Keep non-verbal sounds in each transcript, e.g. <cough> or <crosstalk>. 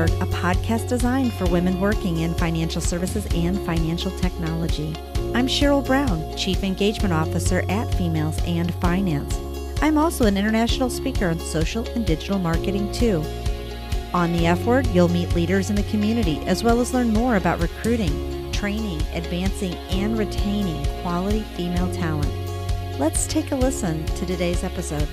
Network, a podcast designed for women working in financial services and financial technology. I'm Sheryl Brown, Chief Engagement Officer at Females in Finance. I'm also an international speaker on social and digital marketing, too. On the F Word, you'll meet leaders in the community as well as learn more about recruiting, training, advancing, and retaining quality female talent. Let's take a listen to today's episode.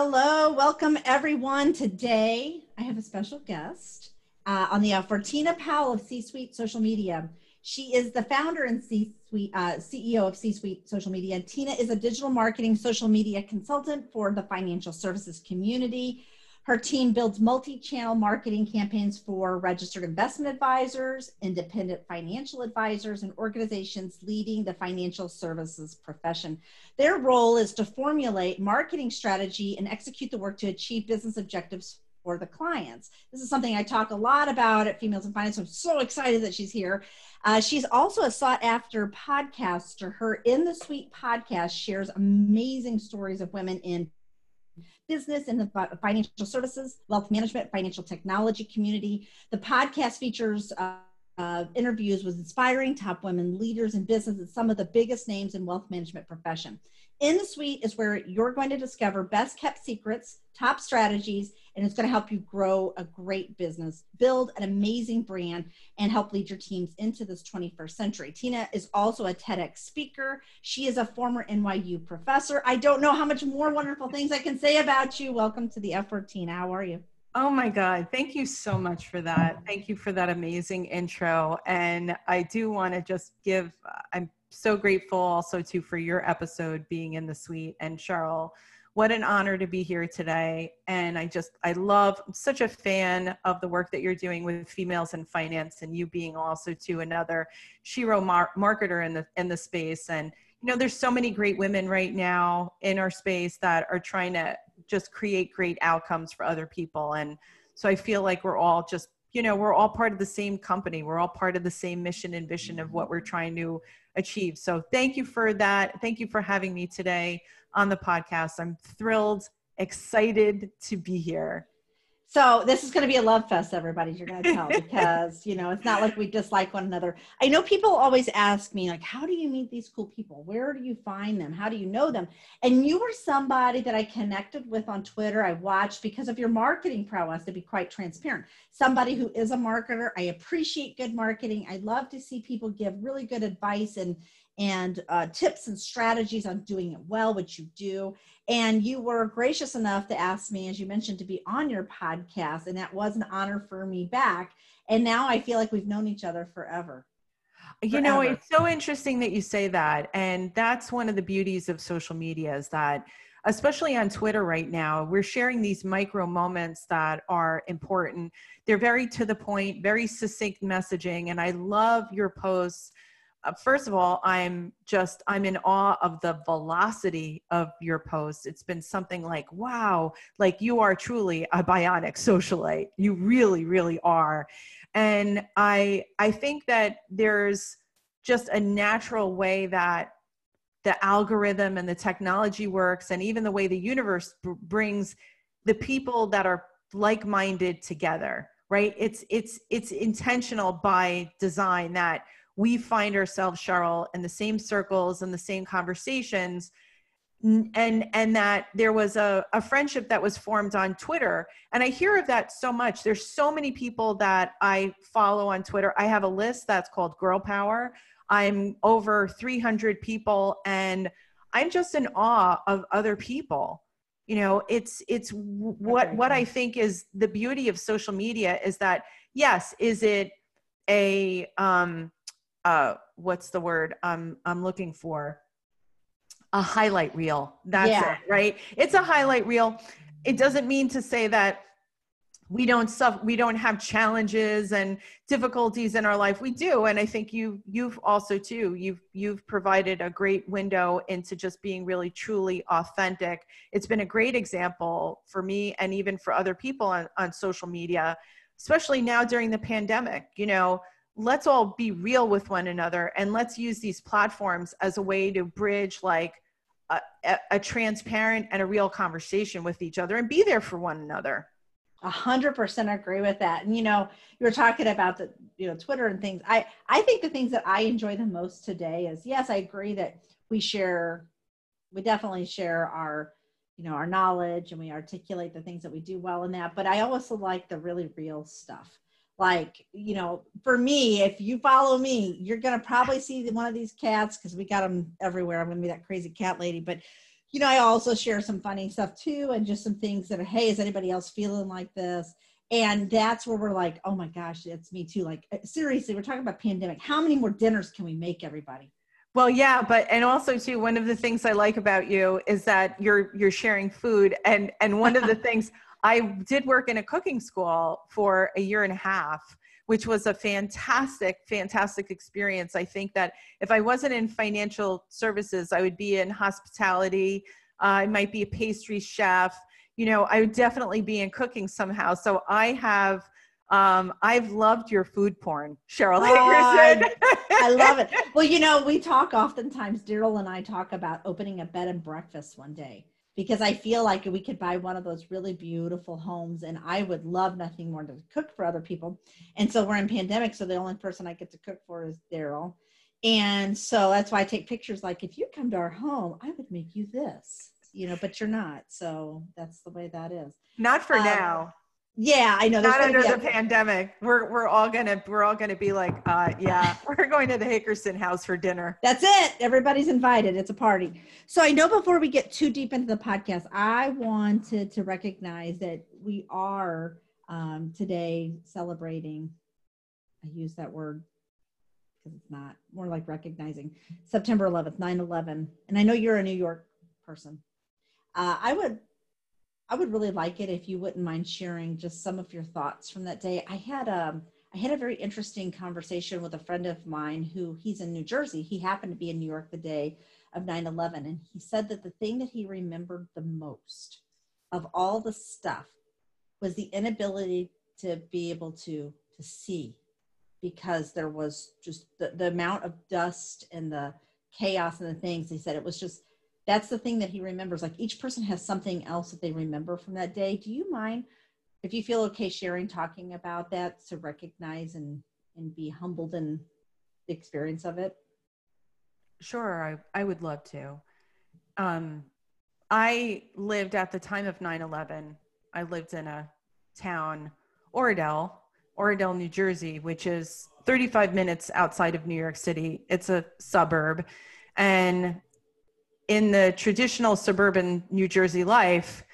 Hello, welcome everyone. Today I have a special guest uh, on the F Word Tina Powell of C Suite Social Media. She is the founder and C-suite, uh, CEO of C Suite Social Media. Tina is a digital marketing social media consultant for the financial services community. Her team builds multi channel marketing campaigns for registered investment advisors, independent financial advisors, and organizations leading the financial services profession. Their role is to formulate marketing strategy and execute the work to achieve business objectives for the clients. This is something I talk a lot about at Females in Finance. I'm so excited that she's here. Uh, she's also a sought after podcaster. Her In the Suite podcast shares amazing stories of women in business and the financial services, wealth management, financial technology community. The podcast features uh, uh, interviews with inspiring top women leaders in business and some of the biggest names in wealth management profession. In the suite is where you're going to discover best kept secrets, top strategies, and it's going to help you grow a great business, build an amazing brand, and help lead your teams into this 21st century. Tina is also a TEDx speaker. She is a former NYU professor. I don't know how much more wonderful things I can say about you. Welcome to the F Word, Tina. How are you? Oh my God. Thank you so much for that. Thank you for that amazing intro. And I do want to just give, I'm so grateful also too for your episode being in the suite and Sheryl. What an honor to be here today. And I just, I love, I'm such a fan of the work that you're doing with females in finance and you being also to another Shiro mar- marketer in the, in the space. And, you know, there's so many great women right now in our space that are trying to just create great outcomes for other people. And so I feel like we're all just you know we're all part of the same company we're all part of the same mission and vision of what we're trying to achieve. So thank you for that. Thank you for having me today on the podcast. I'm thrilled, excited to be here. So this is going to be a love fest, everybody. You're going to tell because you know it's not like we dislike one another. I know people always ask me like, "How do you meet these cool people? Where do you find them? How do you know them?" And you were somebody that I connected with on Twitter. I watched because of your marketing prowess. To be quite transparent, somebody who is a marketer. I appreciate good marketing. I love to see people give really good advice and and uh, tips and strategies on doing it well, which you do. And you were gracious enough to ask me, as you mentioned, to be on your podcast. And that was an honor for me back. And now I feel like we've known each other forever. You forever. know, it's so interesting that you say that. And that's one of the beauties of social media is that, especially on Twitter right now, we're sharing these micro moments that are important. They're very to the point, very succinct messaging. And I love your posts Uh, first of all i'm just i'm in awe of the velocity of your posts it's been something like wow like you are truly a bionic socialite. You really really are. And i i think that there's just a natural way that the algorithm and the technology works and even the way the universe b- brings the people that are like-minded together right? It's it's it's intentional by design that we find ourselves sheryl in the same circles and the same conversations. And and that there was a, a friendship that was formed on twitter. And i hear of that so much. There's so many people that i follow on twitter. I have a list that's called girl power. I'm over 300 people and i'm just in awe of other people. You know it's it's what what i think is the beauty of social media is that yes is it a um uh, what's the word I'm I'm looking for? A highlight reel. That's yeah. it, right? It's a highlight reel. It doesn't mean to say that we don't suffer we don't have challenges and difficulties in our life we do and i think you you've also too you've you've provided a great window into just being really truly authentic it's been a great example for me and even for other people on, on social media especially now during the pandemic you know let's all be real with one another and let's use these platforms as a way to bridge like a, a, transparent and a real conversation with each other and be there for one another. A hundred percent agree with that. And you know, you were talking about the you know Twitter and things. I I think the things that I enjoy the most today is yes, I agree that we share, we definitely share our you know our knowledge and we articulate the things that we do well in that. But I also like the really real stuff like you know for me if you follow me you're gonna probably see one of these cats because we got them everywhere. I'm gonna be that crazy cat lady. But you know i also share some funny stuff too and just some things that are hey is anybody else feeling like this? And that's where we're like oh my gosh it's me too. Like uh, seriously we're talking about pandemic. How many more dinners can we make everybody? Well yeah but and also too one of the things i like about you is that you're you're sharing food. And and one of the <laughs> things I did work in a cooking school for a year and a half, which was a fantastic, fantastic experience. I think that if I wasn't in financial services, I would be in hospitality. Uh, I might be a pastry chef. You know, I would definitely be in cooking somehow. So I have um, I've loved your food porn, Sheryl oh, I, I, love it. <laughs> Well, you know, we talk oftentimes, Daryl and I talk about opening a bed and breakfast one day because I feel like we could buy one of those really beautiful homes and I would love nothing more to cook for other people. And so we're in pandemic, so the only person I get to cook for is Daryl. And so that's why I take pictures like if you come to our home, I would make you this, you know, but you're not. So that's the way that is. Not for um, now. Yeah, I know. Not under the a- pandemic. We're we're all gonna we're all gonna be like, uh, yeah, <laughs> we're going to the Hickerson house for dinner. That's it. Everybody's invited. It's a party. So I know before we get too deep into the podcast, I wanted to recognize that we are um, today celebrating. I use that word because it's not more like recognizing September 11th, 9 11. And I know you're a New York person. Uh, I would I would really like it if you wouldn't mind sharing just some of your thoughts from that day. I had a um, had a very interesting conversation with a friend of mine who he's in New Jersey. He happened to be in New York the day of 9/11 and he said that the thing that he remembered the most of all the stuff was the inability to be able to to see because there was just the, the amount of dust and the chaos and the things he said it was just that's the thing that he remembers. Like each person has something else that they remember from that day. Do you mind if you feel okay sharing, talking about that to recognize and, and be humbled in the experience of it? Sure, I, I would love to. Um, I lived at the time of 9 11, I lived in a town, Oradell, Oradell, New Jersey, which is 35 minutes outside of New York City. It's a suburb. And in the traditional suburban New Jersey life,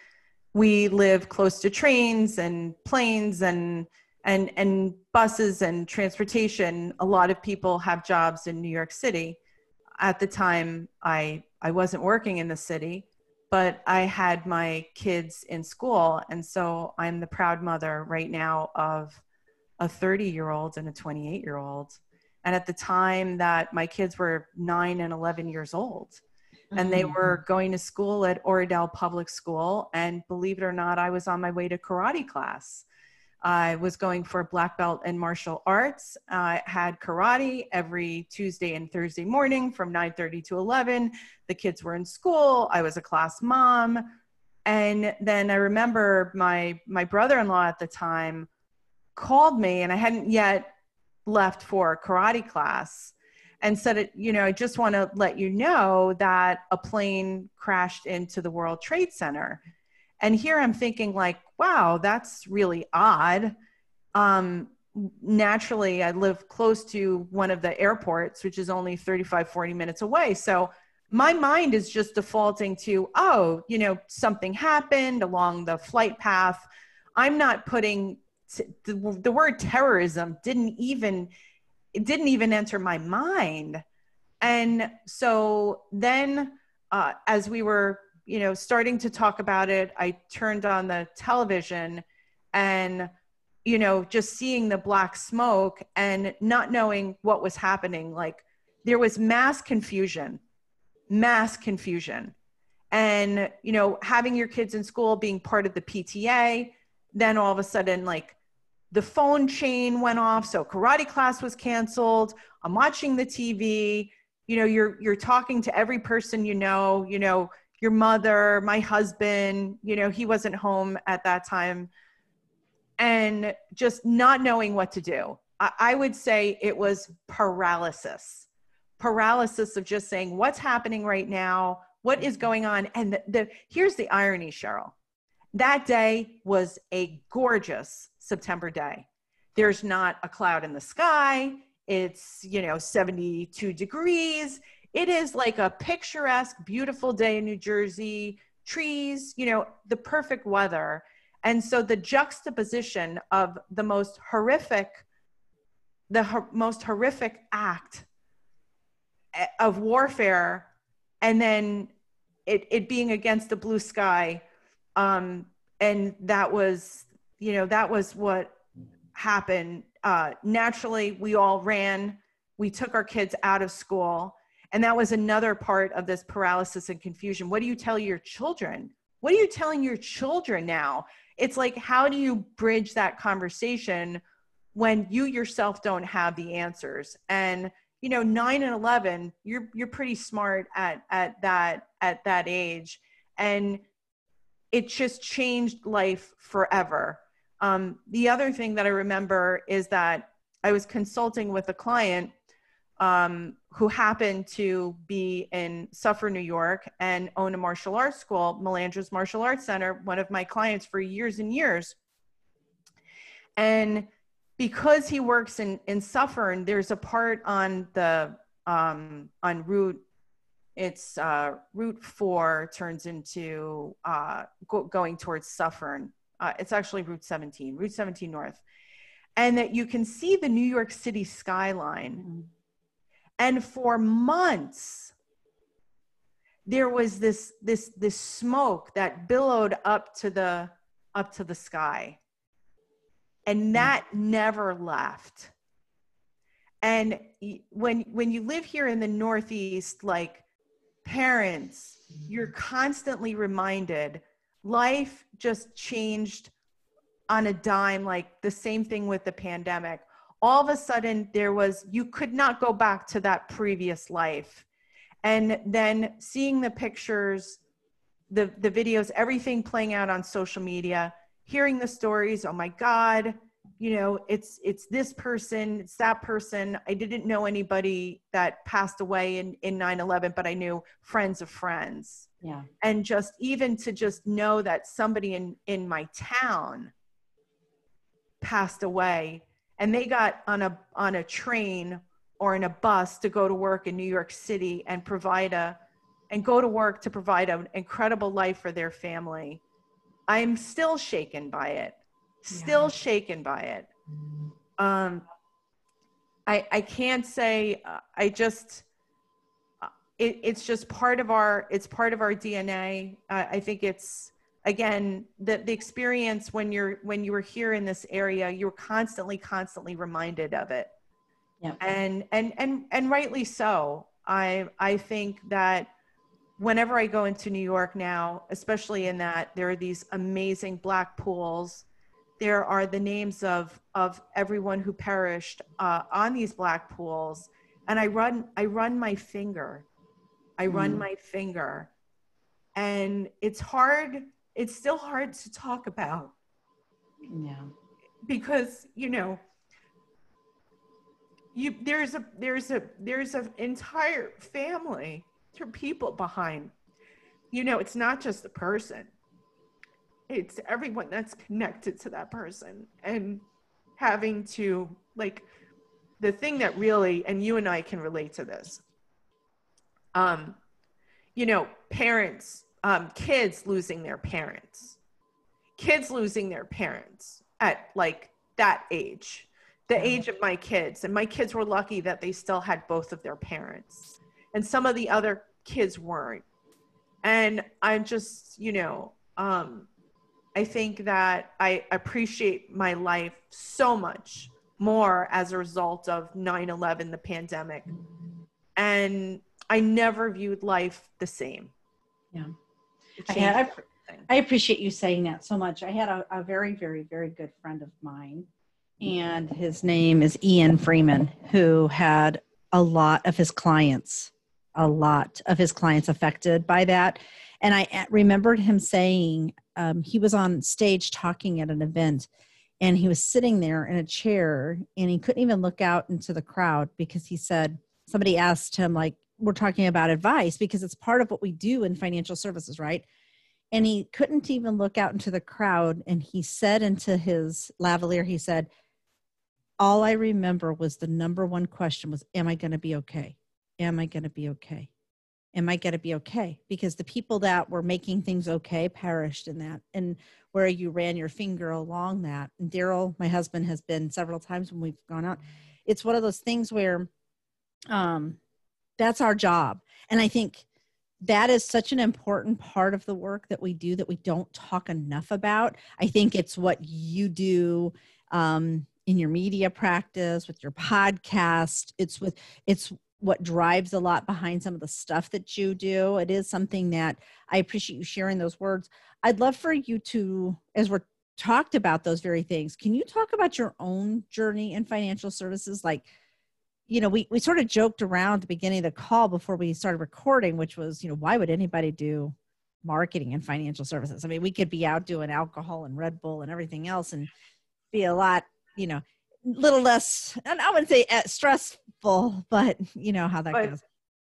we live close to trains and planes and and and buses and transportation. A lot of people have jobs in New York City. At the time, I I wasn't working in the city, but I had my kids in school, and so I'm the proud mother right now of a 30 year old and a 28 year old. And at the time that my kids were nine and 11 years old, and they mm. were going to school at Oradell Public School. And believe it or not, I was on my way to karate class. I was going for black belt in martial arts. I had karate every Tuesday and Thursday morning from 9:30 to 11. The kids were in school. I was a class mom. And then I remember my my brother-in-law at the time called me and I hadn't yet left for karate class and said, you know, I just want to let you know that a plane crashed into the World Trade Center. And here I'm thinking, like, wow, that's really odd. Um, naturally, I live close to one of the airports, which is only 35, 40 minutes away. So my mind is just defaulting to, oh, you know, something happened along the flight path. I'm not putting t- the, the word terrorism didn't even it didn't even enter my mind. And so then, uh, as we were, you know, starting to talk about it, I turned on the television and, you know, just seeing the black smoke and not knowing what was happening. Like there was mass confusion, mass confusion. And, you know, having your kids in school, being part of the PTA, then all of a sudden, like the phone chain went off so karate class was canceled. I'm watching the tv you know you're you're talking to every person you know you know your mother my husband you know he wasn't home at that time. And just not knowing what to do. I, I would say it was paralysis. Paralysis of just saying what's happening right now? What is going on? And the, the here's the irony sheryl that day was a gorgeous september day there's not a cloud in the sky it's, you know, 72 degrees. It is like a picturesque, beautiful day in New Jersey, trees, you know, the perfect weather. And so the juxtaposition of the most horrific, the ho- most horrific act eh, of warfare and then it, it being against the blue sky um, and that was you know that was what happened. Uh, naturally we all ran. We took our kids out of school. And that was another part of this paralysis and confusion. What do you tell your children? What are you telling your children now? It's like how do you bridge that conversation when you yourself don't have the answers? And you know 9 and 11 you're you're pretty smart at at that at that age. And it just changed life forever um, the other thing that I remember is that I was consulting with a client um, who happened to be in Suffern, New York, and own a martial arts school, Melandras Martial Arts Center, one of my clients for years and years. And because he works in, in Suffern, there's a part on the um, on route it's uh, Route Four turns into uh, go, going towards Suffern, uh, it's actually Route 17, Route 17 North, and that you can see the New York City skyline. Mm-hmm. And for months, there was this this this smoke that billowed up to the up to the sky, and mm-hmm. that mm-hmm. never left. And when when you live here in the Northeast, like parents, you're constantly reminded life just changed on a dime like the same thing with the pandemic. All of a sudden there was you could not go back to that previous life. And then seeing the pictures the the videos everything playing out on social media hearing the stories oh my god you know it's it's this person it's that person. I didn't know anybody that passed away in in 9-11 but i knew friends of friends. Yeah. And just even to just know that somebody in in my town passed away and they got on a on a train or in a bus to go to work in New York City and provide a and go to work to provide an incredible life for their family i'm still shaken by it still yeah. shaken by it. Um, I I can't say uh, I just uh, it, it's just part of our it's part of our DNA. Uh, I think it's again the the experience when you're when you were here in this area, you're constantly constantly reminded of it. Yeah. And and and and rightly so. I I think that whenever I go into New York now, especially in that there are these amazing black pools there are the names of of everyone who perished uh, on these black pools. And i run i run my finger. I run mm. my finger. And it's hard it's still hard to talk about. Yeah. Because you know you there's a there's a there's an entire family or people behind. You know it's not just the person it's everyone that's connected to that person. And having to like the thing that really and you and I can relate to this. Um you know parents um kids losing their parents. Kids losing their parents at like that age. The age of my kids. And my kids were lucky that they still had both of their parents. And some of the other kids weren't. And i'm just you know um I think that I appreciate my life so much more as a result of 9 11, the pandemic. And I never viewed life the same. Yeah. I, had, I, I, appreciate you saying that so much. I had a, a very, very, very good friend of mine and his name is Ian Freeman, who had a lot of his clients, a lot of his clients affected by that. And I remembered him saying um, he was on stage talking at an event and he was sitting there in a chair and he couldn't even look out into the crowd because he said, somebody asked him, like, we're talking about advice because it's part of what we do in financial services, right? And he couldn't even look out into the crowd. And he said into his lavalier, he said, all I remember was the number one question was, Am I going to be okay? Am I going to be okay? Am I going to be okay? Because the people that were making things okay perished in that. And where you ran your finger along that. And Daryl, my husband, has been several times when we've gone out. It's one of those things where um, that's our job. And I think that is such an important part of the work that we do that we don't talk enough about. I think it's what you do um, in your media practice with your podcast it's with it's what drives a lot behind some of the stuff that you do. It is something that i appreciate you sharing those words. I'd love for you to as we're talked about those very things can you talk about your own journey in financial services? Like you know we, we sort of joked around the beginning of the call before we started recording which was you know why would anybody do marketing and financial services? I mean we could be out doing alcohol and red bull and everything else and be a lot you know, little less, and I wouldn't say uh, stressful, but you know how that but, goes.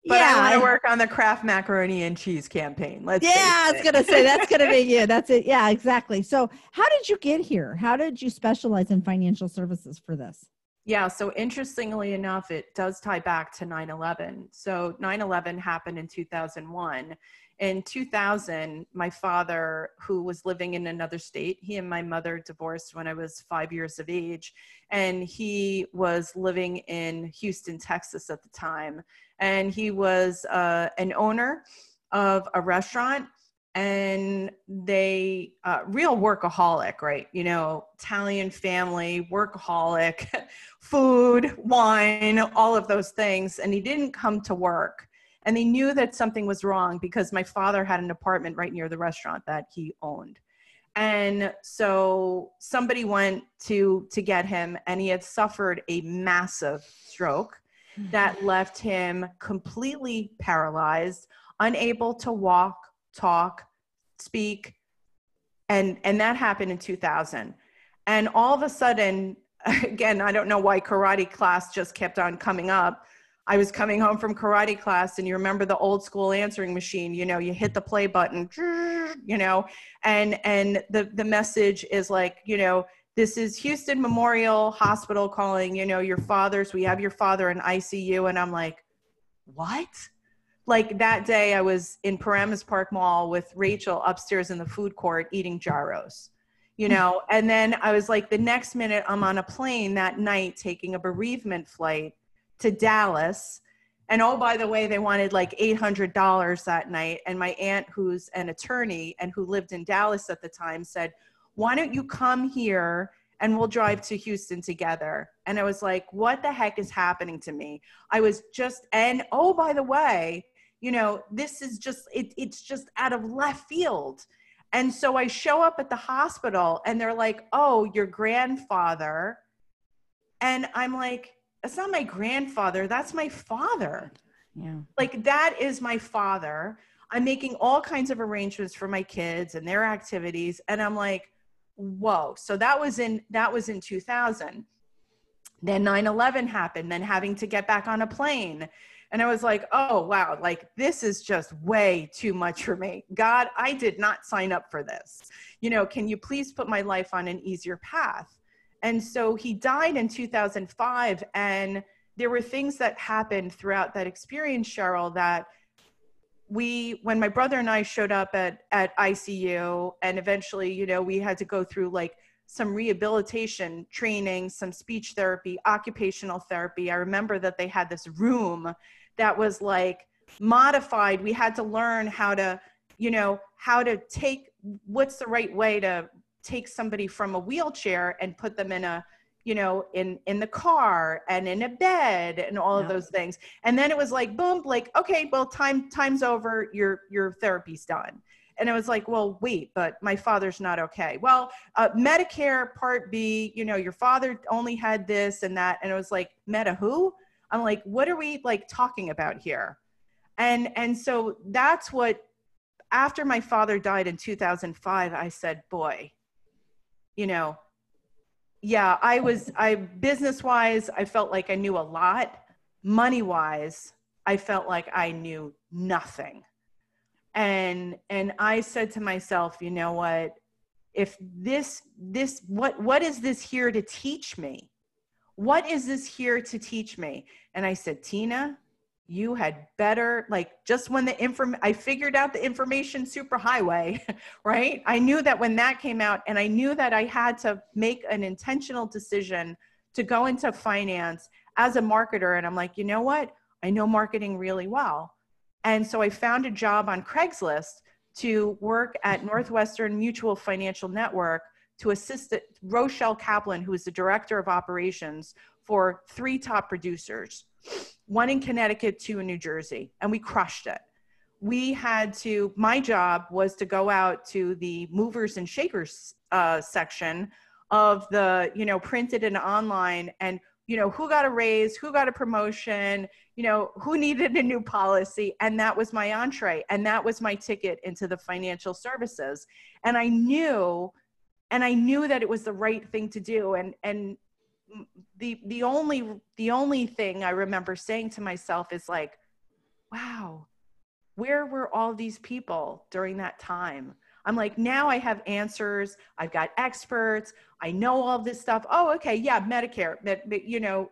But yeah. I want to work on the Kraft macaroni and cheese campaign. Let's yeah, I was gonna say that's gonna be <laughs> you. That's it. Yeah, exactly. So, how did you get here? How did you specialize in financial services for this? Yeah, so interestingly enough, it does tie back to 9 11. So 9 11 happened in 2001 in 2000 my father who was living in another state he and my mother divorced when i was five years of age and he was living in houston texas at the time. And he was uh, an owner of a restaurant and they uh, real workaholic right? You know italian family workaholic <laughs> food wine all of those things. And he didn't come to work and they knew that something was wrong because my father had an apartment right near the restaurant that he owned and so somebody went to to get him and he had suffered a massive stroke that mm-hmm. left him completely paralyzed unable to walk talk speak and and that happened in 2000 and all of a sudden <laughs> again i don't know why karate class just kept on coming up I was coming home from karate class and you remember the old school answering machine, you know, you hit the play button, you know, and and the the message is like, you know, this is Houston Memorial Hospital calling, you know, your father's, we have your father in ICU and I'm like, "What?" Like that day I was in Paramus Park Mall with Rachel upstairs in the food court eating gyros you hmm. know? And then i was like the next minute i'm on a plane that night taking a bereavement flight to Dallas. And oh, by the way, they wanted like $800 that night. And my aunt, who's an attorney and who lived in Dallas at the time, said, Why don't you come here and we'll drive to Houston together? And I was like, What the heck is happening to me? I was just, and oh, by the way, you know, this is just, it, it's just out of left field. And so I show up at the hospital and they're like, Oh, your grandfather. And I'm like, that's not my grandfather that's my father. Yeah. Like that is my father. I'm making all kinds of arrangements for my kids and their activities and i'm like whoa. So that was in that was in 2000 then 9-11 happened then having to get back on a plane. And i was like oh wow like this is just way too much for me. God i did not sign up for this. You know can you please put my life on an easier path and so he died in 2005. And there were things that happened throughout that experience, Sheryl, that we, when my brother and I showed up at, at ICU, and eventually, you know, we had to go through like some rehabilitation training, some speech therapy, occupational therapy. I remember that they had this room that was like modified. We had to learn how to, you know, how to take what's the right way to take somebody from a wheelchair and put them in a you know in in the car and in a bed and all yeah. of those things and then it was like boom like okay well time time's over your your therapy's done and I was like, well, wait, but my father's not okay. Well, uh, Medicare Part B, you know, your father only had this and that. And it was like, Meta who? I'm like, what are we like talking about here? And, and so that's what, after my father died in 2005, I said, boy, you know, yeah, I was, I business wise, I felt like I knew a lot. Money wise, I felt like I knew nothing. And and i said to myself you know what? If this this what what is this here to teach me? What is this here to teach me? And i said tina you had better like just when the inform i figured out the information superhighway <laughs> right? I knew that when that came out and i knew that i had to make an intentional decision to go into finance as a marketer and i'm like you know what? I know marketing really well. And so I found a job on Craigslist to work at Northwestern Mutual Financial Network to assist Rochelle Kaplan, who is the director of operations for three top producers, one in Connecticut, two in New Jersey, and we crushed it. We had to, my job was to go out to the movers and shakers uh, section of the, you know, printed and online and you know who got a raise who got a promotion you know who needed a new policy and that was my entree and that was my ticket into the financial services and i knew and i knew that it was the right thing to do and and the the only the only thing i remember saying to myself is like wow where were all these people during that time I'm like, now I have answers. I've got experts. I know all this stuff. Oh, okay. Yeah. Medicare, you know,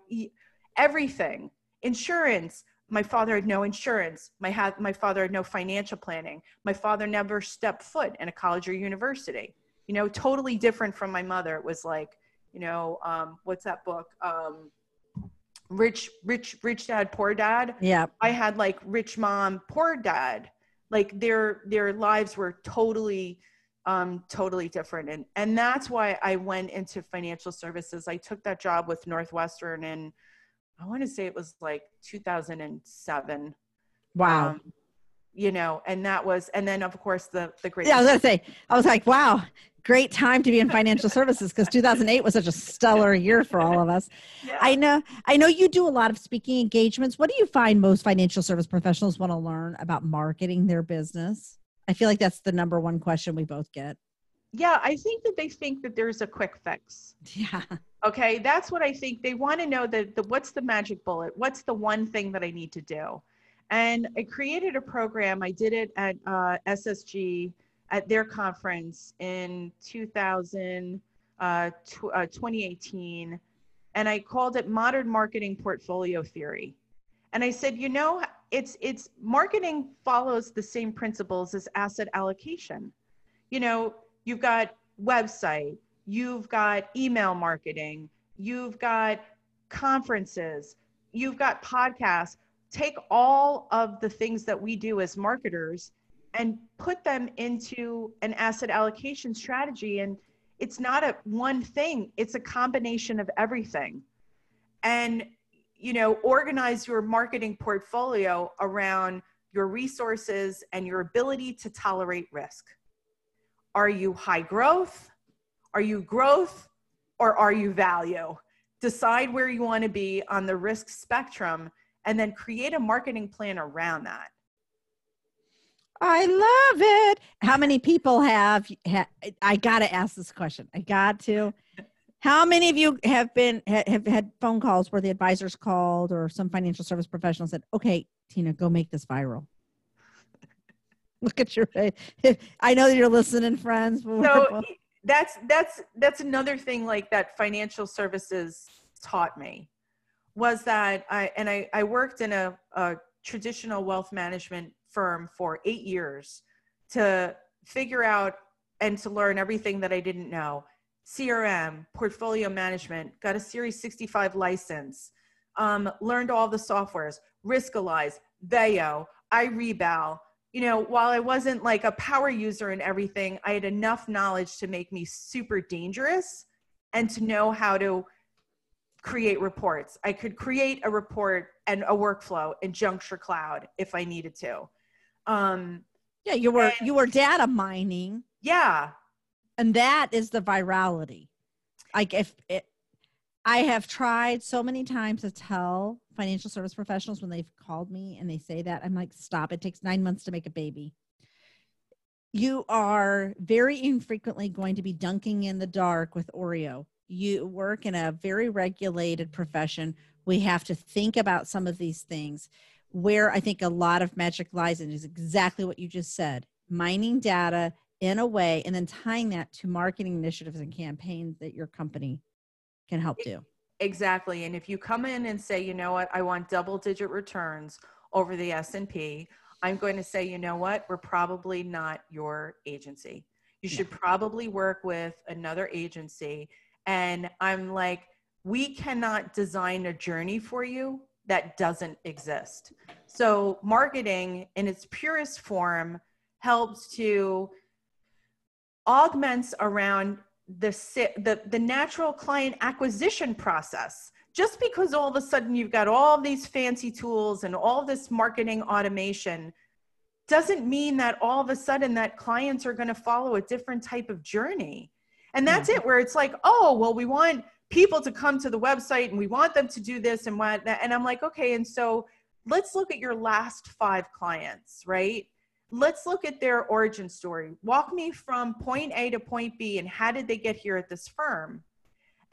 everything, insurance. My father had no insurance. My, ha- my father had no financial planning. My father never stepped foot in a college or university, you know, totally different from my mother. It was like, you know, um, what's that book? Um, rich, rich, rich dad, poor dad. Yeah. I had like rich mom, poor dad like their their lives were totally um, totally different and and that's why i went into financial services i took that job with northwestern and i want to say it was like 2007 wow um, you know and that was and then of course the the great yeah i was gonna say i was like wow great time to be in financial services because 2008 was such a stellar year for all of us. <laughs> Yeah. I know I know you do a lot of speaking engagements. What do you find most financial service professionals want to learn about marketing their business? I feel like that's the number one question we both get. Yeah, I think that they think that there's a quick fix. Yeah. Okay, that's what I think. They want to know that the what's the magic bullet? What's the one thing that I need to do? And I created a program. I did it at uh, SSG at their conference in 2000, uh, tw- uh, 2018, and I called it Modern Marketing Portfolio Theory. And I said, you know, it's it's marketing follows the same principles as asset allocation. You know, you've got website, you've got email marketing, you've got conferences, you've got podcasts. Take all of the things that we do as marketers and put them into an asset allocation strategy. And it's not a one thing it's a combination of everything. And you know organize your marketing portfolio around your resources and your ability to tolerate risk. Are you high growth? Are you growth or are you value? Decide where you want to be on the risk spectrum and then create a marketing plan around that I love it. How many people have, ha, I got to ask this question. I got to. How many of you have been have had phone calls where the advisors called or some financial service professional said, "Okay, Tina, go make this viral." <laughs> Look at your. I know you're listening, friends. So that's that's that's another thing like that financial services taught me was that I and I I worked in a, a traditional wealth management firm for eight years to figure out and to learn everything that I didn't know. CRM, portfolio management, got a Series 65 license, um, learned all the softwares, Riskalyze, Veo, iRebal. You know, while I wasn't like a power user and everything, I had enough knowledge to make me super dangerous and to know how to create reports. I could create a report and a workflow in Junxure Cloud if I needed to. Um, Yeah, you were and, you were data mining. Yeah. And that is the virality. Like if it I have tried so many times to tell financial service professionals when they've called me and they say that, I'm like, stop. It takes nine months to make a baby. You are very infrequently going to be dunking in the dark with Oreo. You work in a very regulated profession. We have to think about some of these things. Where I think a lot of magic lies in is exactly what you just said mining data in a way and then tying that to marketing initiatives and campaigns that your company can help do. Exactly. And if you come in and say, you know what, I want double digit returns over the S&P, I'm going to say, you know what, we're probably not your agency. You should probably work with another agency. And I'm like, we cannot design a journey for you that doesn't exist. So marketing in its purest form helps to augments around the, the, the natural client acquisition process. Just because all of a sudden you've got all these fancy tools and all this marketing automation doesn't mean that all of a sudden that clients are going to follow a different type of journey. And that's mm-hmm. it, where it's like, oh, well, we want people to come to the website and we want them to do this and what. And I'm like, okay, and so let's look at your last five clients, right? let's look at their origin story. Walk me from point A to point B and how did they get here at this firm?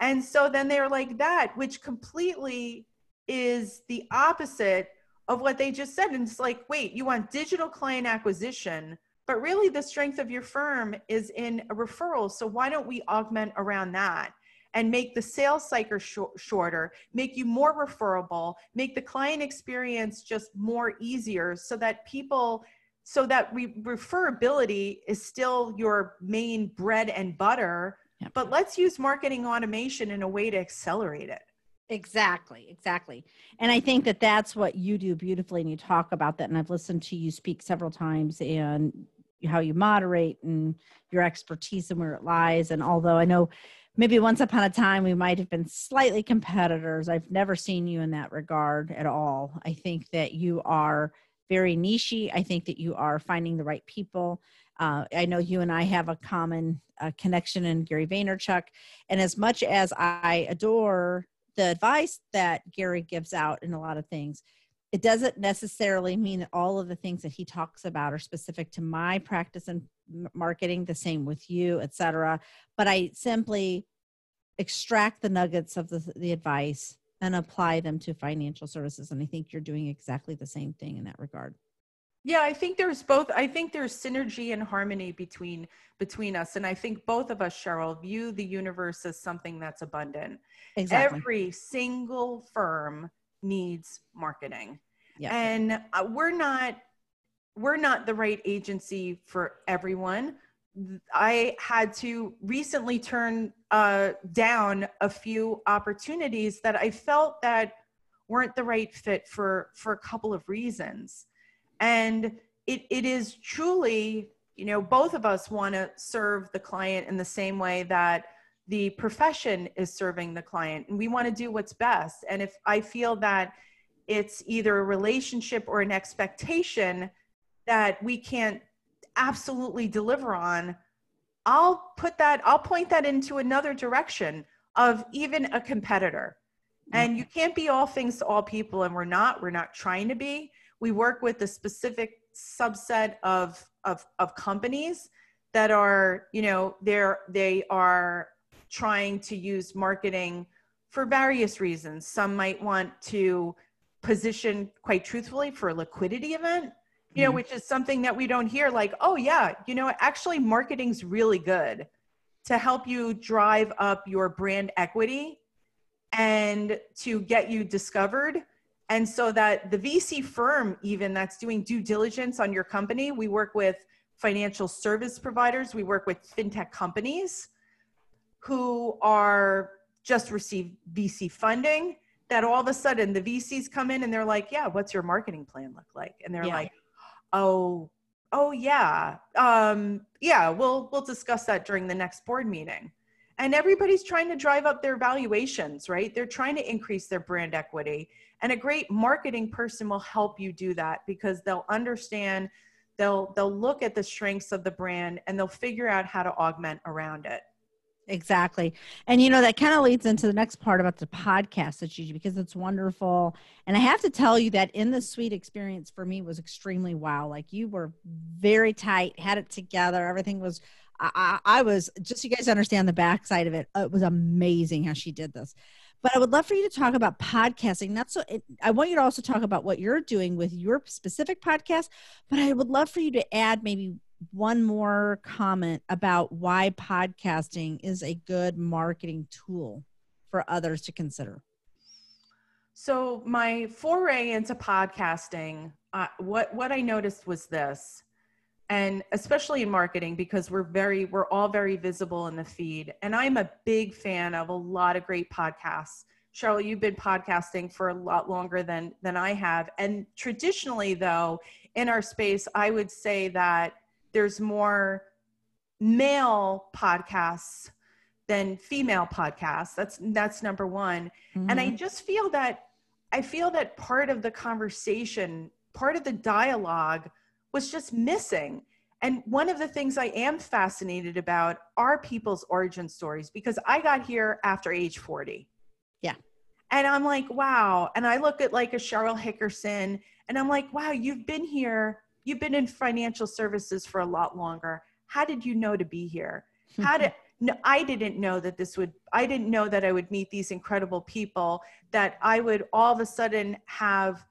And so then they're like that, which completely is the opposite of what they just said. And it's like, wait, you want digital client acquisition, but really the strength of your firm is in a referral. So why don't we augment around that? and make the sales cycle sh- shorter, make you more referable, make the client experience just more easier so that people so that we referability is still your main bread and butter yep. but let's use marketing automation in a way to accelerate it exactly exactly and i think that that's what you do beautifully and you talk about that and i've listened to you speak several times and how you moderate and your expertise and where it lies and although i know maybe once upon a time we might have been slightly competitors i've never seen you in that regard at all i think that you are very nichey. I think that you are finding the right people. Uh, I know you and I have a common uh, connection in Gary Vaynerchuk. And as much as I adore the advice that Gary gives out in a lot of things, it doesn't necessarily mean that all of the things that he talks about are specific to my practice and marketing, the same with you, etc. But I simply extract the nuggets of the, the advice and apply them to financial services. And I think you're doing exactly the same thing in that regard. Yeah, I think there's both. I think there's synergy and harmony between between us, and I think both of us, Sheryl, view the universe as something that's abundant. Exactly. Every single firm needs marketing, and uh, we're not we're not the right agency for everyone. I had to recently turn uh, down a few opportunities that I felt that weren't the right fit for for a couple of reasons, and it it is truly you know both of us want to serve the client in the same way that the profession is serving the client, and we want to do what's best. And if I feel that it's either a relationship or an expectation that we can't absolutely deliver on, I'll put that, I'll point that into another direction of even a competitor. And you can't be all things to all people, and we're not. We're not trying to be. We work with a specific subset of of, of companies that are, you know, they're they are trying to use marketing for various reasons. Some might want to position quite truthfully for a liquidity event you know, mm-hmm. which is something that we don't hear like, oh, yeah, you know, actually, marketing's really good to help you drive up your brand equity and to get you discovered. And so that the VC firm, even that's doing due diligence on your company, we work with financial service providers, we work with fintech companies who are just received VC funding. That all of a sudden the VCs come in and they're like, Yeah, what's your marketing plan look like? And they're yeah. like, oh oh yeah um yeah we'll we'll discuss that during the next board meeting and everybody's trying to drive up their valuations right they're trying to increase their brand equity and a great marketing person will help you do that because they'll understand they'll they'll look at the strengths of the brand and they'll figure out how to augment around it Exactly. And you know, that kind of leads into the next part about the podcast that you do because it's wonderful. And I have to tell you that in the suite experience for me was extremely wow. Like you were very tight, had it together. Everything was, I, I was just so you guys understand the backside of it. It was amazing how she did this. But I would love for you to talk about podcasting. Not so. It, I want you to also talk about what you're doing with your specific podcast. But I would love for you to add maybe one more comment about why podcasting is a good marketing tool for others to consider. So my foray into podcasting, uh, what what I noticed was this, and especially in marketing because we're very we're all very visible in the feed, and I'm a big fan of a lot of great podcasts. Sheryl, you've been podcasting for a lot longer than than I have, and traditionally though, in our space, I would say that there's more male podcasts than female podcasts. That's that's number one. Mm-hmm. and i mm-hmm. just feel that i feel that part of the conversation part of the dialogue was just missing. And one of the things i am fascinated about are people's origin stories because i got here after age 40 yeah. And i'm like wow. And i look at like a sheryl hickerson and i'm like wow you've been here you've been in financial services for a lot longer. How did you know to be here? <laughs> How did no, I didn't know that this would, I didn't know that I would meet these incredible people, that I would all of a sudden have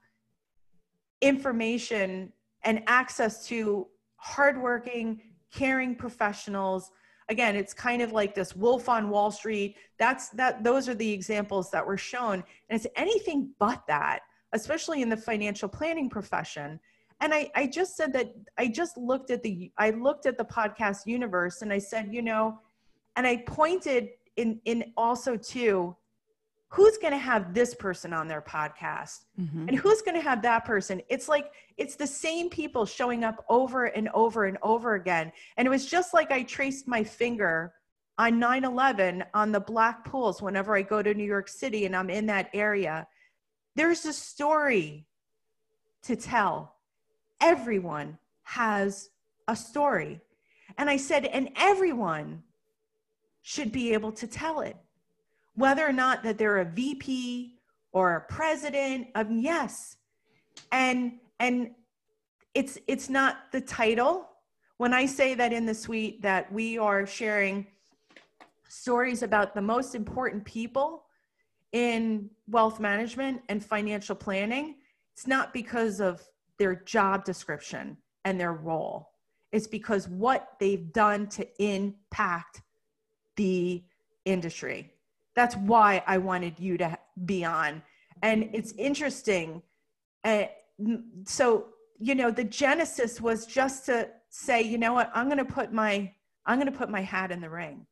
information and access to hardworking, caring professionals. Again, it's kind of like this wolf on Wall Street. That's that, those are the examples that were shown. And it's anything but that, especially in the financial planning profession and I, I just said that I just looked at the I looked at the podcast universe and I said, you know, and I pointed in in also to who's going to have this person on their podcast? Mm-hmm. and who's going to have that person? It's like it's the same people showing up over and over and over again. And it was just like i traced my finger on 9-11 on the black pools whenever i go to new york city and i'm in that area. There's a story to tell everyone has a story. And I said, and everyone should be able to tell it, whether or not that they're a VP or a president of yes. And and it's it's not the title. When I say that in the suite that we are sharing stories about the most important people in wealth management and financial planning, it's not because of their job description and their role. It's because what they've done to impact the industry. That's why I wanted you to be on. And it's interesting. Uh, so, you know, the genesis was just to say, you know what, I'm going to put my I'm going to put my hat in the ring.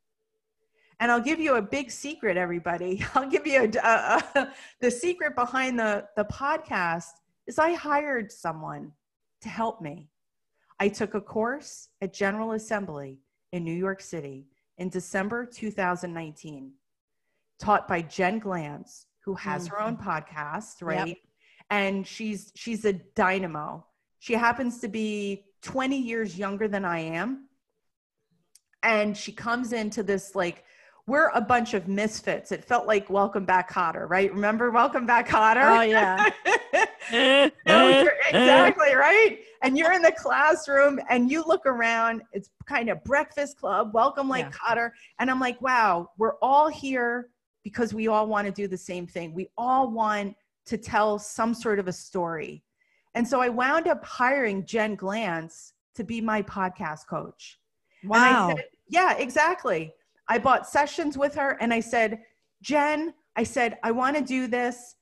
And I'll give you a big secret, everybody. <laughs> I'll give you a, a, a, the secret behind the, the podcast is I hired someone to help me. I took a course at General Assembly in New York City in December 2019, taught by Jen Glantz, who has mm-hmm. her own mm-hmm. podcast, right? Yep. And she's she's a dynamo. She happens to be 20 years younger than I am. And she comes into this like we're a bunch of misfits. It felt like Welcome Back Kotter, right? Remember Welcome Back Kotter? Oh yeah. <laughs> no, <laughs> exactly right. And you're in the classroom and you look around. It's kind of breakfast club. Welcome like yeah. And I'm like, wow, we're all here because we all want to do the same thing. We all want to tell some sort of a story. And so I wound up hiring Jen Glantz to be my podcast coach. Wow. Said, yeah, exactly. I bought sessions with her and I said, Jen, I said, I want to do this.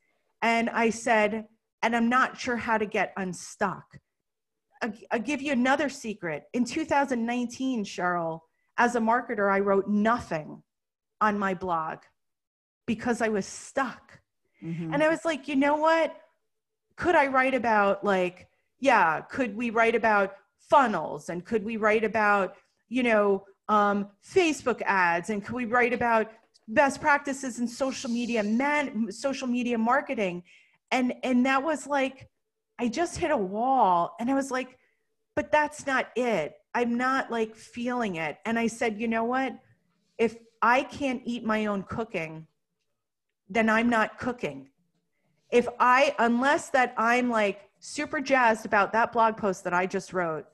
And I said, and I'm not sure how to get unstuck. I'll, I'll give you another secret. In 2019, Sheryl, as a marketer, I wrote nothing on my blog because I was stuck. Mm-hmm. And I was like, you know what? Could I write about, like, yeah, could we write about funnels and could we write about, you know, um, Facebook ads, and could we write about best practices in social media man social media marketing? And and that was like, I just hit a wall, and I was like, but that's not it. I'm not like feeling it. And I said, you know what? If I can't eat my own cooking, then I'm not cooking. If I, unless that I'm like super jazzed about that blog post that I just wrote.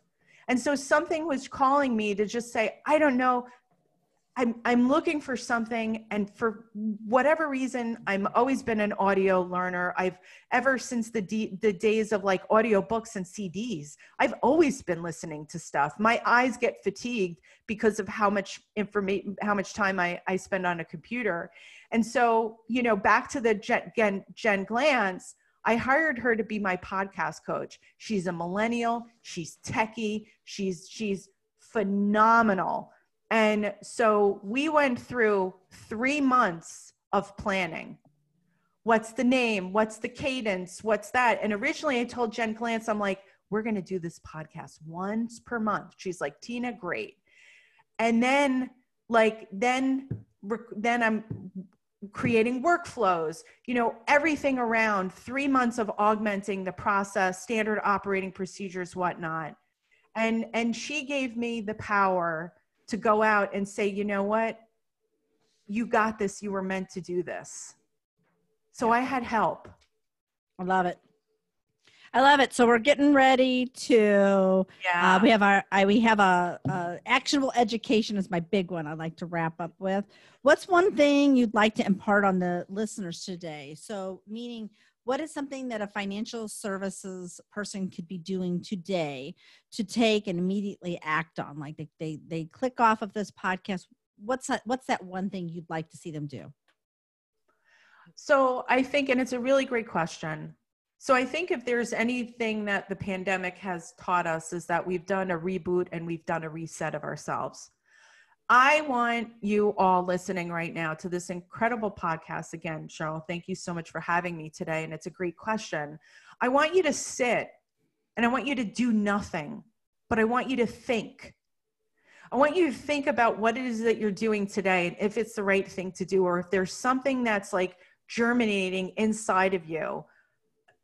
And so something was calling me to just say, I don't know, I'm I'm looking for something, and for whatever reason, I'm always been an audio learner. I've ever since the d- the days of like audio books and CDs, I've always been listening to stuff. My eyes get fatigued because of how much information, how much time I I spend on a computer, and so you know, back to the Jen, Jen Glantz. I hired her to be my podcast coach. She's a millennial. She's techie. She's she's phenomenal and so we went through three months of planning. What's the name? What's the cadence? What's that? And originally I told Jen Glantz, I'm like, we're going to do this podcast once per month. She's like, Tina, great. And then, like, then, then I'm creating workflows, you know, everything around three months of augmenting the process, standard operating procedures, whatnot. And, and she gave me the power to go out and say, you know what? You got this. You were meant to do this. So I had help. I love it. I love it. So we're getting ready to. Yeah. Uh, we have our. I, we have a, a, actionable education is my big one. I'd like to wrap up with. What's one thing you'd like to impart on the listeners today? So meaning, what is something that a financial services person could be doing today to take and immediately act on like they they, they click off of this podcast what's that what's that one thing you'd like to see them do so i think and it's a really great question so i think if there's anything that the pandemic has taught us is that we've done a reboot and we've done a reset of ourselves I want you all listening right now to this incredible podcast. Again, Sheryl, thank you so much for having me today. And it's a great question. I want you to sit and I want you to do nothing, but I want you to think. I want you to think about what it is that you're doing today and if it's the right thing to do, or if there's something that's like germinating inside of you.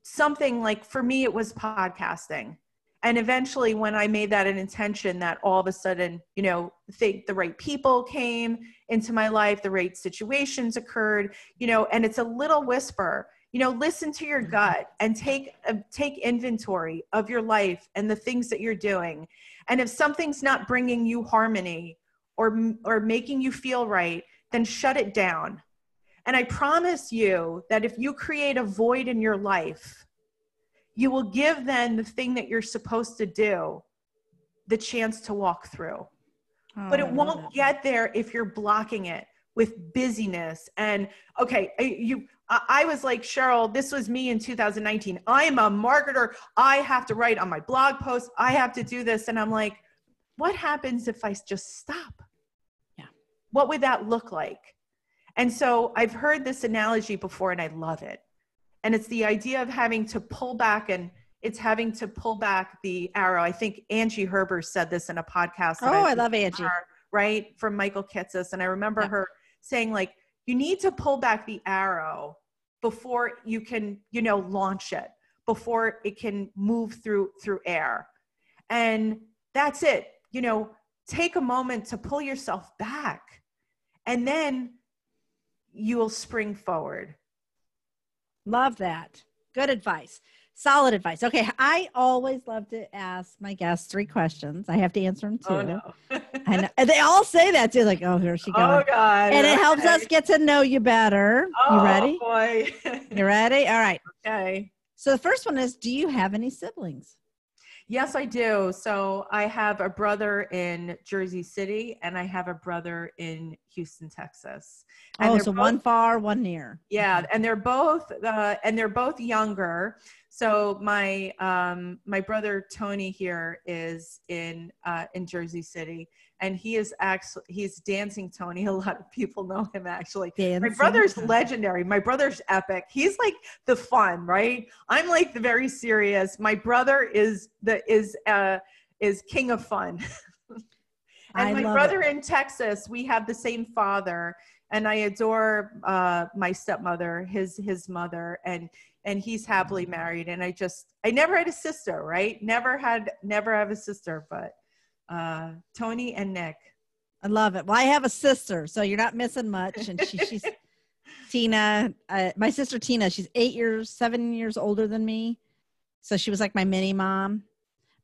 Something like for me, it was podcasting. And eventually when i made that an intention that all of a sudden you know think the right people came into my life the right situations occurred you know and it's a little whisper you know listen to your mm-hmm. gut and take uh, take inventory of your life and the things that you're doing. And if something's not bringing you harmony or or making you feel right then shut it down and i promise you that if you create a void in your life you will give then the thing that you're supposed to do the chance to walk through. Oh, but it won't get there if you're blocking it with busyness and okay you i was like sheryl this was me in 2019 i am a marketer. I have to write on my blog post. I have to do this. And i'm like what happens if i just stop? Yeah. What would that look like and so i've heard this analogy before and i love it and it's the idea of having to pull back and it's having to pull back the arrow. I think Angie Herbers said this in a podcast. Oh, I, I love Angie. Her, right from Michael Kitces, and I remember yeah. her saying like, "You need to pull back the arrow before you can, you know, launch it, before it can move through through air." And that's it. You know, take a moment to pull yourself back, and then you will spring forward Love that. Good advice. Solid advice. Okay, I always love to ask my guests three questions. I have to answer them oh, too. Oh, no. <laughs> and, and they all say that too, like, oh, here she oh, goes. Oh, God. And it helps us get to know you better. Oh, you ready? boy. you ready? All right. <laughs> Okay. So the first one is Do you have any siblings? Yes, I do. So I have a brother in Jersey City and I have a brother in Houston, Texas. And oh, so both, one far, one near. Yeah, and they're both uh, and they're both younger. So my um, my brother Tony here is in uh, in Jersey City, and he is actually he's dancing Tony. <laughs> A lot of people know him actually. Dancing. My brother's legendary. My brother's epic. He's like the fun, right? I'm like the very serious. My brother is the is uh is king of fun. <laughs> and I my brother it. in Texas, we have the same father. and I adore uh, my stepmother, his his mother, and and he's happily married. And I just I never had a sister, right? Never had never have a sister, but uh, Tony and Nick. I love it. Well, I have a sister, so you're not missing much. And she, she's <laughs> Tina, uh, my sister Tina. She's eight years, seven years older than me, so she was like my mini mom.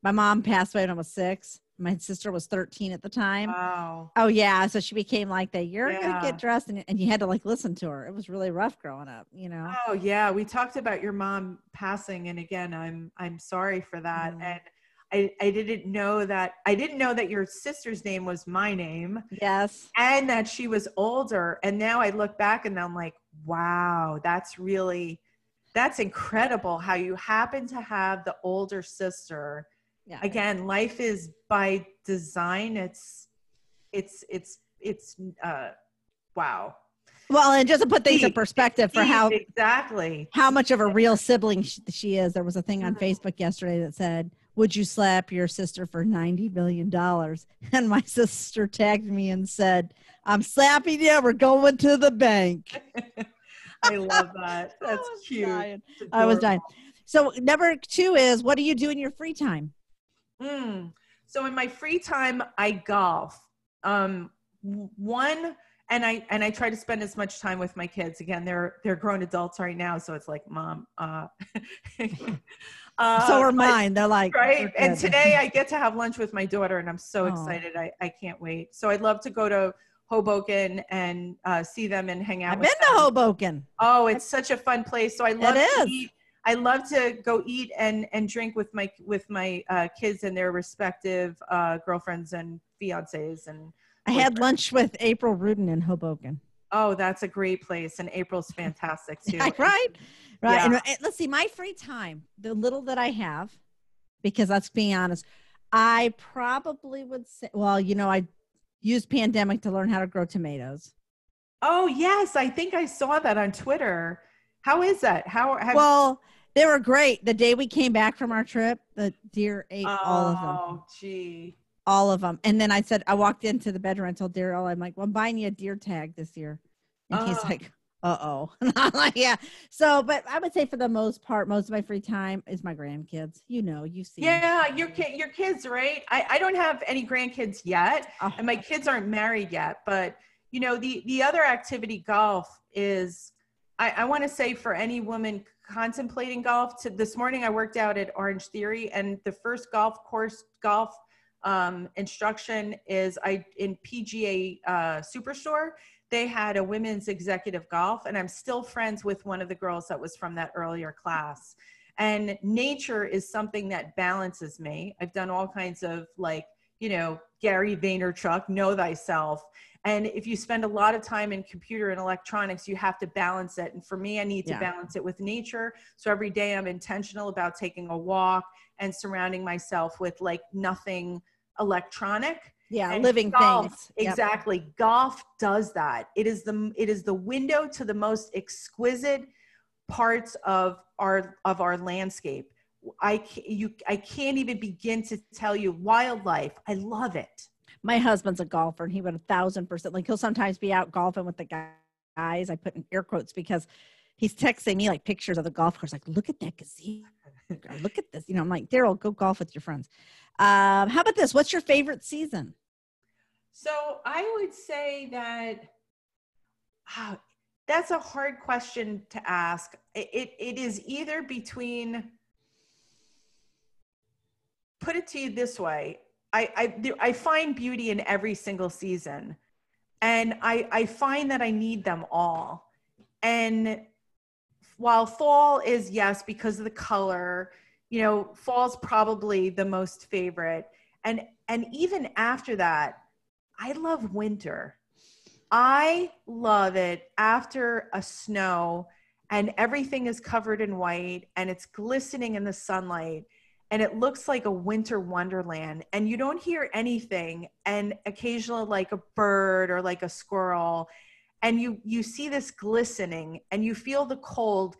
My mom passed away when I was six. My sister was 13 at the time. Wow. Oh yeah, so she became like that. You're Yeah. gonna get dressed, and, and you had to like listen to her. It was really rough growing up, you know. Oh yeah, we talked about your mom passing, and again, I'm I'm sorry for that. Mm. And I I didn't know that I didn't know that your sister's name was my name, Yes. and that she was older. And now I look back and I'm like, wow, that's really that's incredible how you happen to have the older sister. Yeah. Again, life is by design. It's it's it's it's uh wow. Well, and just to put things in perspective for how exactly how much of a real sibling she, is. There was a thing on Mhm. Facebook yesterday that said, "Would you slap your sister for $90 million? <laughs> And my sister tagged me and said, "I'm slapping you. We're going to the bank." <laughs> I love that. <laughs> That's was cute. I was dying. So number two is, what do you do in your free time? Mm. So in my free time, I golf. Um, one, and I and I try to spend as much time with my kids. Again, they're they're grown adults right now, so it's like, mom. Uh, <laughs> uh, so are mine. They're like, right "We're and today <laughs> i get to have lunch with my daughter and i'm so excited I, I can't wait so i'd love to go to hoboken and uh, see them and hang out I've been to. Hoboken. oh it's such a fun place so i love It to is. eat i love to go eat and and drink with my with my uh, kids and their respective uh, girlfriends and fiancés and I had lunch with April Rudin in Hoboken. oh that's a great place and april's fantastic <laughs> too right, right. Yeah. And, uh, let's see, my free time, the little that I have, because let's be honest, I probably would say, well, you know, I used pandemic to learn how to grow tomatoes. oh yes i think i saw that on twitter how is that how have well, they were great. The day we came back from our trip, the deer ate all of them, oh gee all of them. And then I said, I walked into the bedroom and told Daryl, I'm like, well, I'm buying you a deer tag this year. And he's Oh. like, uh oh. <laughs> I'm like, yeah. So, but I would say for the most part, most of my free time is my grandkids. You know, you see. Yeah, your kid, your kids, right? I, I don't have any grandkids yet, Oh, and my kids aren't married yet. But you know, the the other activity, golf, is I, I want to say for any woman contemplating golf. To this morning, I worked out at Orange Theory, and the first golf course golf um, instruction is I in PGA uh, Superstore. They had a women's executive golf, and I'm still friends with one of the girls that was from that earlier class. And nature is something that balances me. I've done all kinds of like, you know, Gary Vaynerchuk, know thyself. And if you spend a lot of time in computer and electronics, you have to balance it. And for me, I need to Yeah. balance it with nature. So every day I'm intentional about taking a walk and surrounding myself with like nothing electronic yeah, and living golf, things. Yep. Exactly. Golf does that. It is the it is the window to the most exquisite parts of our of our landscape. I you I can't even begin to tell you wildlife. I love it. My husband's a golfer and he would a thousand percent like he'll sometimes be out golfing with the guys. I put in air quotes because he's texting me like pictures of the golf course, like, look at that gazebo. Look at this. You know, I'm like, Daryl, go golf with your friends. Um, how about this? What's your favorite season? So I would say that ah, that's a hard question to ask. It, it, it is either between, put it to you this way I, I, I find beauty in every single season. And I, I find that I need them all. And while fall is, yes, because of the color, you know, fall's probably the most favorite. And, and even after that, I love winter. I love it after a snow and everything is covered in white and it's glistening in the sunlight and it looks like a winter wonderland and you don't hear anything and occasionally like a bird or like a squirrel and you you see this glistening and you feel the cold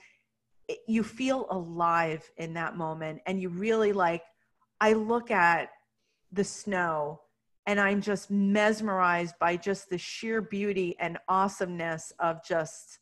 you feel alive in that moment and you really like i look at the snow and I'm just mesmerized by just the sheer beauty and awesomeness of just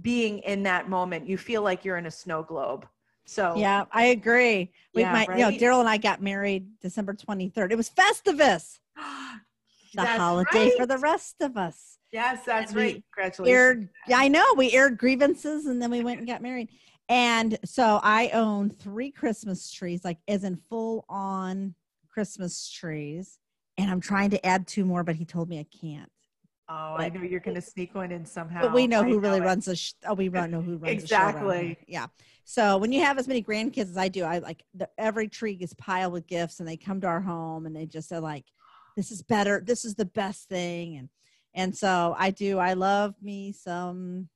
being in that moment. You feel like you're in a snow globe. So yeah, I agree. We yeah, might, right? you know, Daryl and I got married December 23rd. It was Festivus, <gasps> the holiday right. for the rest of us. Yes, that's right. Congratulations. Aired, I know we aired grievances and then we went and got married. And so I own three Christmas trees, like as in full on Christmas trees. And I'm trying to add two more, but he told me I can't. Oh, but, I know you're going to sneak one in somehow. But we know who really runs the. Sh- oh, we <laughs> run know who runs the exactly. Yeah. So when you have as many grandkids as I do, I like the, every tree is piled with gifts, and they come to our home and they just are like, "This is better. This is the best thing." And and so I do. I love me some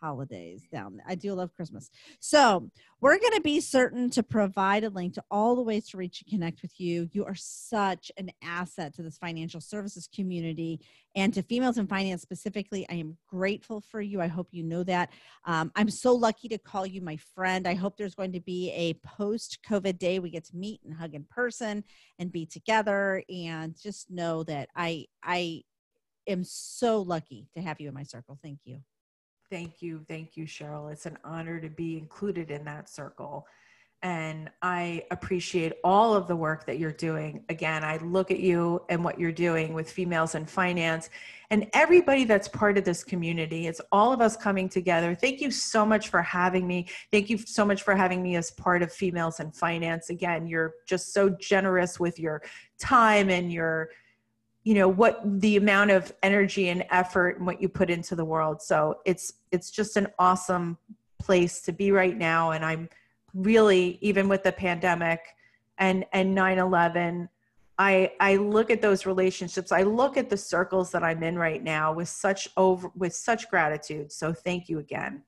holidays down there. I do love Christmas. So we're going to be certain to provide a link to all the ways to reach and connect with you. You are such an asset to this financial services community and to females in finance specifically. I am grateful for you. I hope you know that. Um, I'm so lucky to call you my friend. I hope there's going to be a post COVID day we get to meet and hug in person and be together and just know that I, I, am so lucky to have you in my circle. Thank you. Thank you. Thank you, Sheryl. It's an honor to be included in that circle. And I appreciate all of the work that you're doing. Again, I look at you and what you're doing with females in finance and everybody that's part of this community. It's all of us coming together. Thank you so much for having me. Thank you so much for having me as part of Females in Finance. Again, you're just so generous with your time and your you know what the amount of energy and effort and what you put into the world. So it's it's just an awesome place to be right now. And i'm really even with the pandemic and and 9-11 i i look at those relationships. I look at the circles that i'm in right now with such over with such gratitude. So thank you again.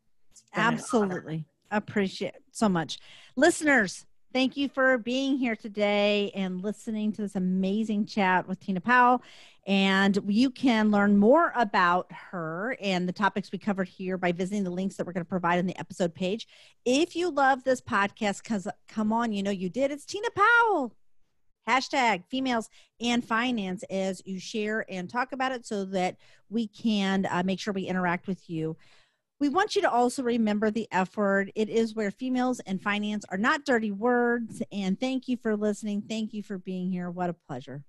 Absolutely. Appreciate so much. Listeners Thank you for being here today and listening to this amazing chat with Tina Powell. And you can learn more about her and the topics we covered here by visiting the links that we're going to provide on the episode page. If you love this podcast, because come on, you know you did. It's Tina Powell. Hashtag females and finance as you share and talk about it so that we can uh, make sure we interact with you. We want you to also remember the F word. It is where females and finance are not dirty words. And thank you for listening. Thank you for being here. What a pleasure.